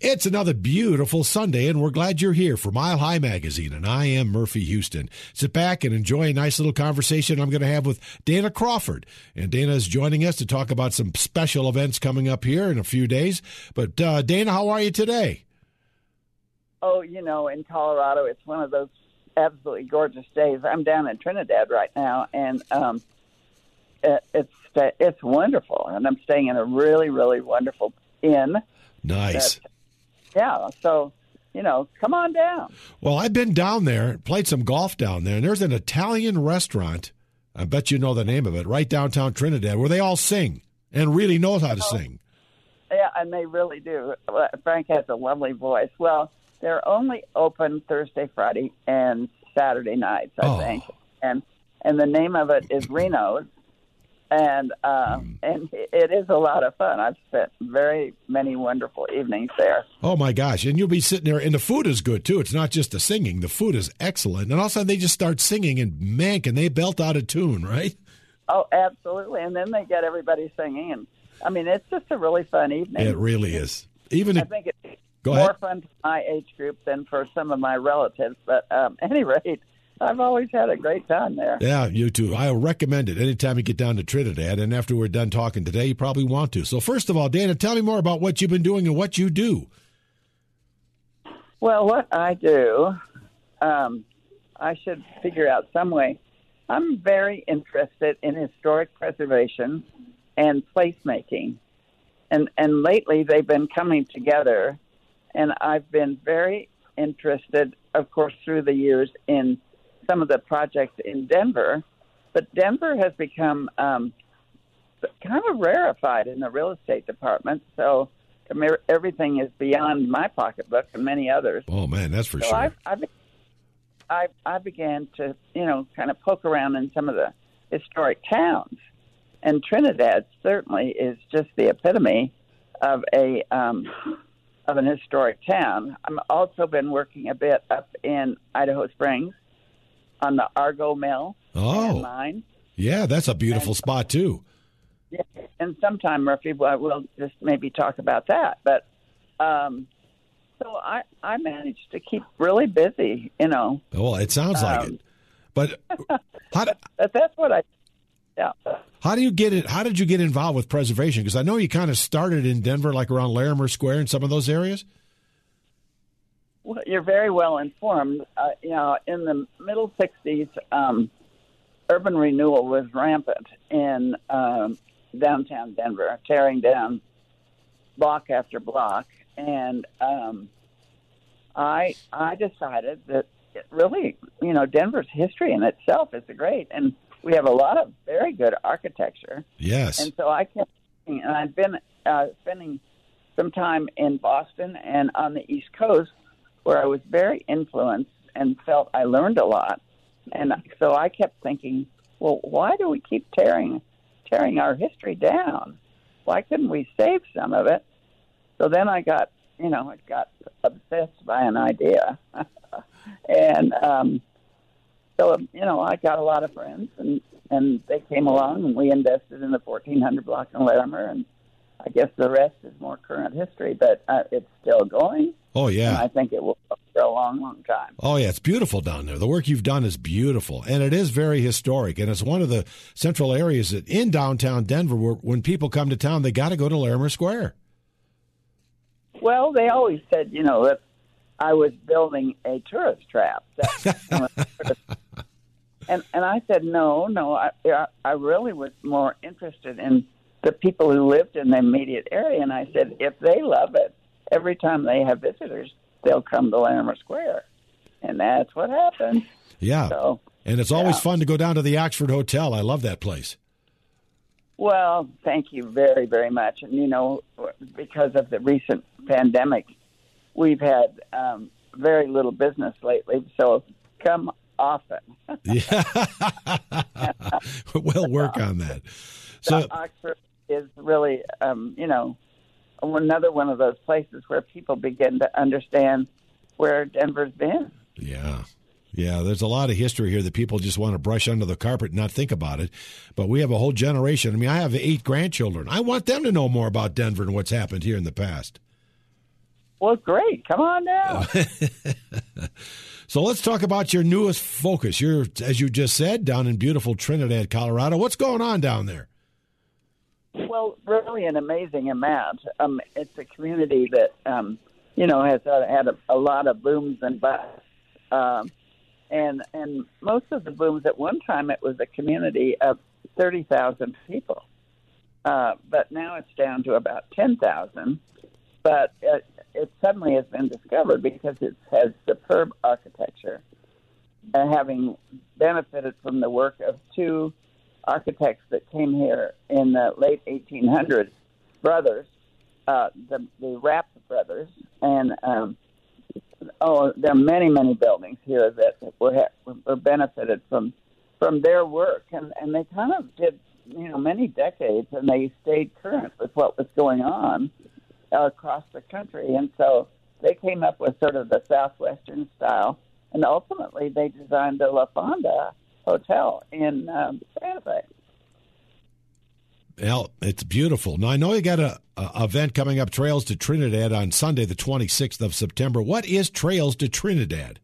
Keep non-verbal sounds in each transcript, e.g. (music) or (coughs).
It's another beautiful Sunday, and we're glad you're here for Mile High Magazine, and I am Murphy Houston. Sit back and enjoy a nice little conversation I'm going to have with Dana Crawford. And Dana is joining us to talk about some special events coming up here in a few days. But, uh, Dana, how are you today? Oh, you know, in Colorado, it's one of those absolutely gorgeous days. I'm down in Trinidad right now, and um, it, it's it's wonderful. And I'm staying in a really, really wonderful inn. Nice. Yeah, so you know, come on down. Well, I've been down there, played some golf down there, and there's an Italian restaurant. I bet you know the name of it, right downtown Trinidad, where they all sing and really know how to oh, sing. Yeah, and they really do. Frank has a lovely voice. Well, they're only open Thursday, Friday, and Saturday nights, I oh. think. And and the name of it is Rino's, and uh, mm. and it is a lot of fun. I've spent very many wonderful evenings there. Oh my gosh! And you'll be sitting there, and the food is good too. It's not just the singing; the food is excellent. And all of a sudden, they just start singing, and man, can they belt out a tune, right? Oh, absolutely! And then they get everybody singing, and I mean, it's just a really fun evening. It really is. Even I if, think it's more fun for my age group than for some of my relatives. But um, (laughs) any rate, I've always had a great time there. Yeah, you too. I recommend it anytime you get down to Trinidad. And after we're done talking today, you probably want to. So, first of all, Dana, tell me more about what you've been doing and what you do. Well, what I do, um, I should figure out some way. I'm very interested in historic preservation and placemaking. And, and lately, they've been coming together. And I've been very interested, of course, through the years in some of the projects in Denver, but Denver has become um, kind of rarefied in the real estate department. So everything is beyond my pocketbook and many others. Oh man, that's for so sure. I, I, I, I began to you know kind of poke around in some of the historic towns, and Trinidad certainly is just the epitome of a um, of an historic town. I've also been working a bit up in Idaho Springs on the Argo Mill. Oh, mine. Yeah, that's a beautiful and, spot too. Yeah, and sometime Murphy, well, we'll just maybe talk about that. But um, so I I managed to keep really busy, you know. Well, it sounds like um, it. But (laughs) how do, but that's what I. Yeah. How do you get it? How did you get involved with preservation? Because I know you kind of started in Denver, like around Larimer Square and some of those areas. You're very well informed. Uh, you know, in the middle '60s, um, urban renewal was rampant in um, downtown Denver, tearing down block after block, and um, I I decided that it really, you know, Denver's history in itself is great, and we have a lot of very good architecture. Yes, and so I kept, and I've been uh, spending some time in Boston and on the East Coast where I was very influenced and felt I learned a lot. And so I kept thinking, well, why do we keep tearing tearing our history down? Why couldn't we save some of it? So then I got, you know, I got obsessed by an idea, (laughs) and um, so you know, I got a lot of friends, and and they came along, and we invested in the 1400 block in Larimer, and I guess the rest is more current history, but uh, it's still going. Oh yeah, I think it will for a long, long time. Oh yeah, it's beautiful down there. The work you've done is beautiful, and it is very historic. And it's one of the central areas that in downtown Denver, where when people come to town, they got to go to Larimer Square. Well, they always said, you know, that I was building a tourist trap. (laughs) and and I said, no, no, I I really was more interested in the people who lived in the immediate area, and I said, if they love it every time they have visitors, they'll come to Larimer Square, and that's what happened. Yeah, so, and it's always yeah. fun to go down to the Oxford Hotel. I love that place. Well, thank you very, very much. And you know, because of the recent pandemic, we've had um, very little business lately. So come often. yeah, (laughs) we'll work on that. (laughs) So Oxford is really, um, you know, another one of those places where people begin to understand where Denver's been. Yeah. Yeah, there's a lot of history here that people just want to brush under the carpet and not think about it. But we have a whole generation. I mean, I have eight grandchildren. I want them to know more about Denver and what's happened here in the past. Well, great. Come on now. (laughs) so let's talk about your newest focus. You're, as you just said, down in beautiful Trinidad, Colorado. What's going on down there? Well, really an amazing amount. Um, it's a community that um, you know has uh, had a, a, lot of booms and busts, um, and and most of the booms at one time it was a community of thirty thousand people, uh, but now it's down to about ten thousand. But it, it suddenly has been discovered because it has superb architecture, and having benefited from the work of two architects that came here in the late 1800s, brothers, uh, the the Rapp brothers, and um, oh, there are many many buildings here that were were benefited from from their work, and and they kind of did you know many decades, and they stayed current with what was going on uh, across the country, and so they came up with sort of the southwestern style, and ultimately they designed the La Fonda Hotel in um, Santa Fe. Well, it's beautiful. Now I know you got a, a, event coming up, Trails to Trinidad, on Sunday, the twenty sixth of September. What is Trails to Trinidad?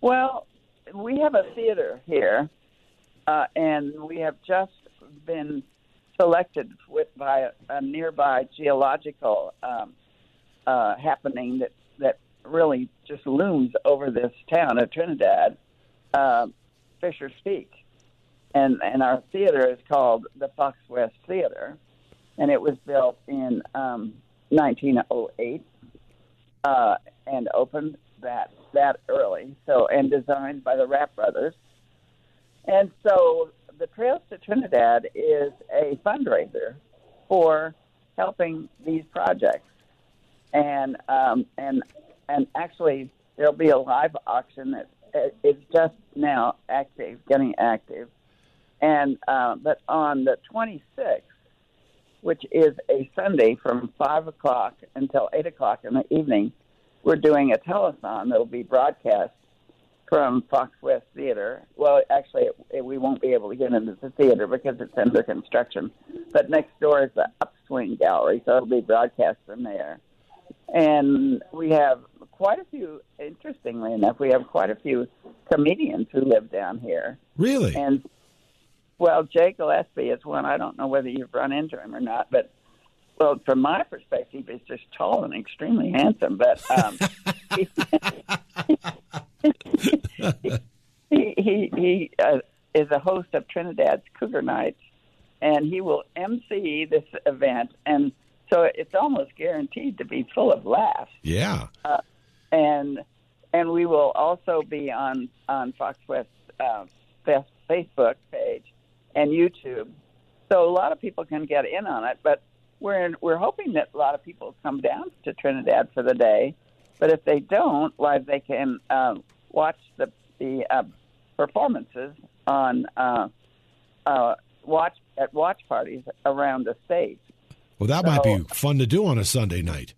Well, we have a theater here, uh, and we have just been selected with by a, a nearby geological um, uh, happening that that really just looms over this town of Trinidad. Uh, Fisher's Peak. And, and our theater is called the Fox West Theater, and it was built in um, 1908 uh, and opened that that early. So and designed by the Rapp brothers. And so the Trails to Trinidad is a fundraiser for helping these projects, and um, and and actually there'll be a live auction that it's just now active, getting active. And uh, but on the 26th, which is a Sunday from five o'clock until eight o'clock in the evening, we're doing a telethon that will be broadcast from Fox West Theater. Well, actually, it, it, we won't be able to get into the theater because it's under construction. But next door is the Upswing Gallery, so it'll be broadcast from there. And we have quite a few, interestingly enough, we have quite a few comedians who live down here. Really? And, well, Jay Gillespie is one. I don't know whether you've run into him or not, but, well, from my perspective, he's just tall and extremely handsome. But um, (laughs) he, he, he, he uh, is a host of Trinidad's Cougar Nights, and he will MC this event. And so it's almost guaranteed to be full of laughs. Yeah. Uh, and and we will also be on on Fox West uh, Facebook page and YouTube. So a lot of people can get in on it, but we're in, we're hoping that a lot of people come down to Trinidad for the day. But if they don't, like they can uh, watch the the uh, performances on uh, uh, watch at watch parties around the state. Well, that so, might be fun to do on a Sunday night.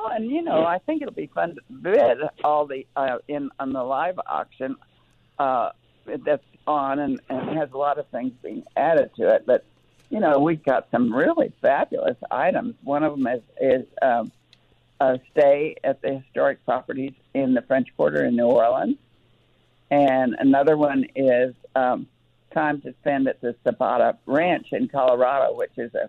Well, and you know, I think it'll be fun to bid all the uh, in on the live auction uh, that's on, and, and has a lot of things being added to it. But you know, we've got some really fabulous items. One of them is is um, a stay at the historic properties in the French Quarter in New Orleans, and another one is um, time to spend at the Zapata Ranch in Colorado, which is a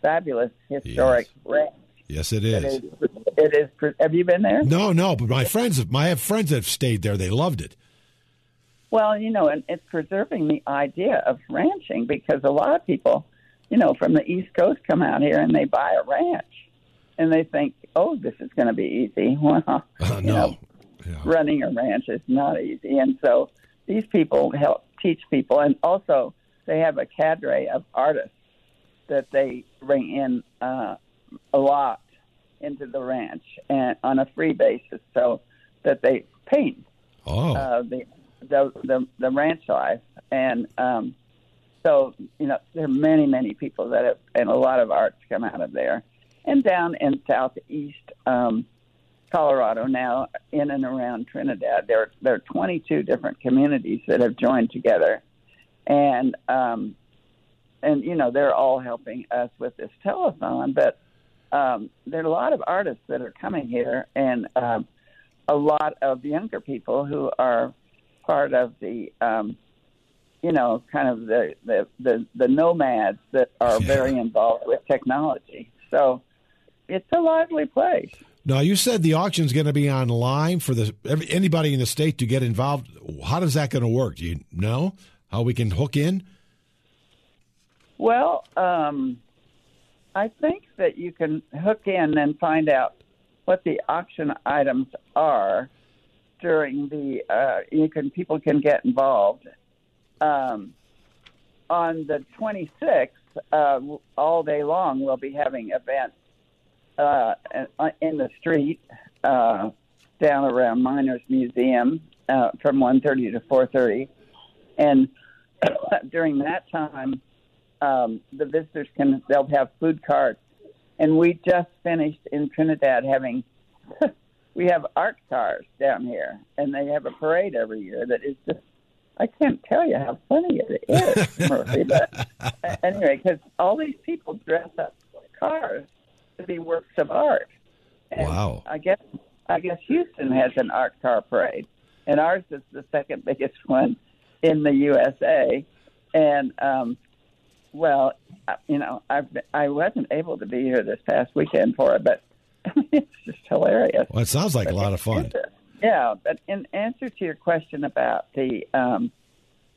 fabulous historic yes. ranch Yes, it is. It is. It is. Have you been there? No, no. But my friends, my have friends that have stayed there. They loved it. Well, you know, and it's preserving the idea of ranching because a lot of people, you know, from the East Coast come out here and they buy a ranch, and they think, oh, this is going to be easy. (laughs) Well, uh, no. Know, yeah. running a ranch is not easy, and so these people help teach people, and also they have a cadre of artists that they bring in uh, a lot into the ranch and on a free basis, so that they paint oh. uh, the, the the the ranch life, and um, so you know there are many many people that have and a lot of arts come out of there, and down in southeast um, Colorado now, in and around Trinidad, there there are 22 different communities that have joined together, and um, and you know they're all helping us with this telethon, but um, there are a lot of artists that are coming here, and um, a lot of younger people who are part of the, um, you know, kind of the the the, the nomads that are Yeah. very involved with technology. So it's a lively place. Now, you said the auction's going to be online for the every, anybody in the state to get involved. How does that going to work? Do you know how we can hook in? Well, um, I think that you can hook in and find out what the auction items are during the. Uh, you can people can get involved. Um, on the 26th, uh, all day long, we'll be having events uh, in the street uh, down around Miners Museum uh, from 1:30 to 4:30, and (coughs) during that time um, the visitors can they'll have food carts, and we just finished in Trinidad having (laughs) we have art cars down here, and they have a parade every year that is just I can't tell you how funny it is, (laughs) Murphy. But anyway, because all these people dress up cars to be works of art. And Wow. I guess I guess Houston has an art car parade, and ours is the second biggest one in the USA. And um, well, you know, I I wasn't able to be here this past weekend for it, but (laughs) it's just hilarious. Well, it sounds like a lot of fun. Yeah, but in answer to your question about the um,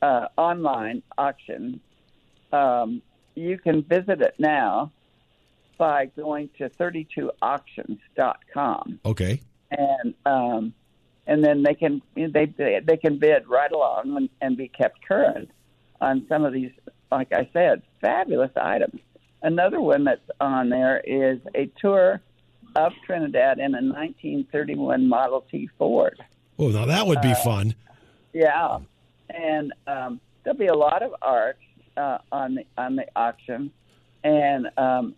uh, online auction, um, you can visit it now by going to 32auctions.com Okay. and um, and then they can they they can bid right along and, and be kept current on some of these, like I said, fabulous items. Another one that's on there is a tour of Trinidad in a 1931 Model T Ford. Oh, now that would be fun. Yeah, and um, there'll be a lot of art uh, on the on the auction, and um,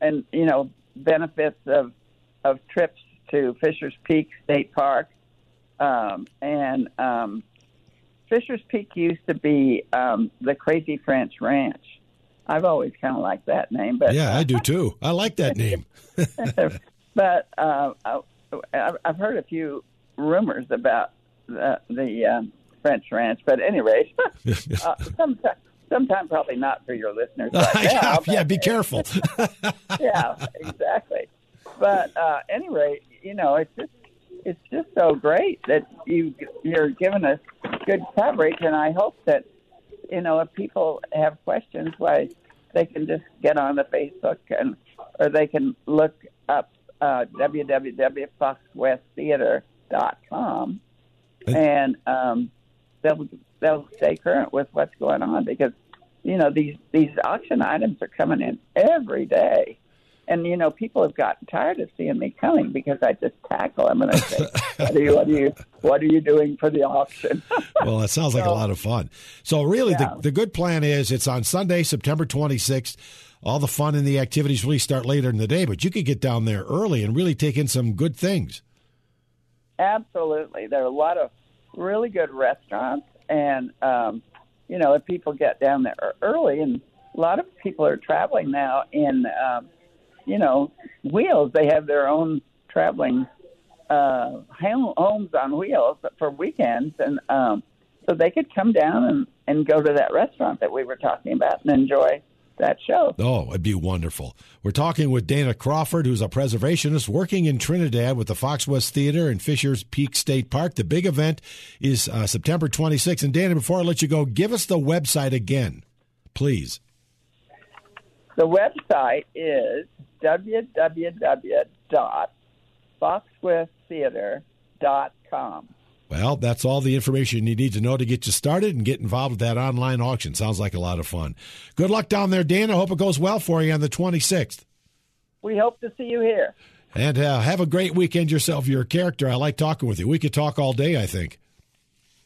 and you know benefits of of trips to Fisher's Peak State Park, um, and um, Fisher's Peak used to be um, the Crazy French Ranch. I've always kind of liked that name, but Yeah, I do (laughs) too. I like that name. (laughs) but uh, I, I've- heard a few rumors about the, the um, French Ranch. But anyway, (laughs) uh, sometime, sometime probably not for your listeners right now. yeah, yeah, be careful. yeah, exactly. But uh, anyway, you know, it's just it's just so great that you you're giving us good coverage, and I hope that you know if people have questions, why they can just get on the Facebook and or they can look up uh, www.foxwesttheater.com and um, they'll they'll stay current with what's going on because you know these these auction items are coming in every day. And you know, people have gotten tired of seeing me coming because I just tackle them and I say, (laughs) "What are you? What are you? What are you doing for the auction?" (laughs) well, it sounds like a lot of fun. So, really, Yeah. the, the good plan is it's on Sunday, September 26th. All the fun and the activities really start later in the day, but you could get down there early and really take in some good things. Absolutely. There are a lot of really good restaurants, and um, you know, if people get down there early, and a lot of people are traveling now in, um, you know, wheels. They have their own traveling uh, home- homes on wheels for weekends, and um, so they could come down and and go to that restaurant that we were talking about and enjoy that show. Oh, it'd be wonderful. We're talking with Dana Crawford, who's a preservationist working in Trinidad with the Fox West Theater in Fisher's Peak State Park. The big event is uh, September 26th. And Dana, before I let you go, give us the website again, please. The website is www.foxwesttheater.com. Well, that's all the information you need to know to get you started and get involved with that online auction. Sounds like a lot of fun. Good luck down there, Dan. I Hope it goes well for you on the 26th. We hope to see you here. And uh, have a great weekend yourself. You're a character. I like talking with you. We could talk all day, I think.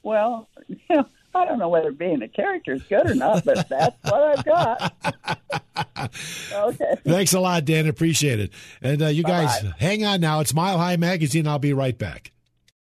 Well, (laughs) you know, I don't know whether being a character is good or not, but that's what I've got. (laughs) okay. Thanks a lot, Dan. Appreciate it. And uh, you guys, Bye-bye. hang on now. It's Mile High Magazine. I'll be right back.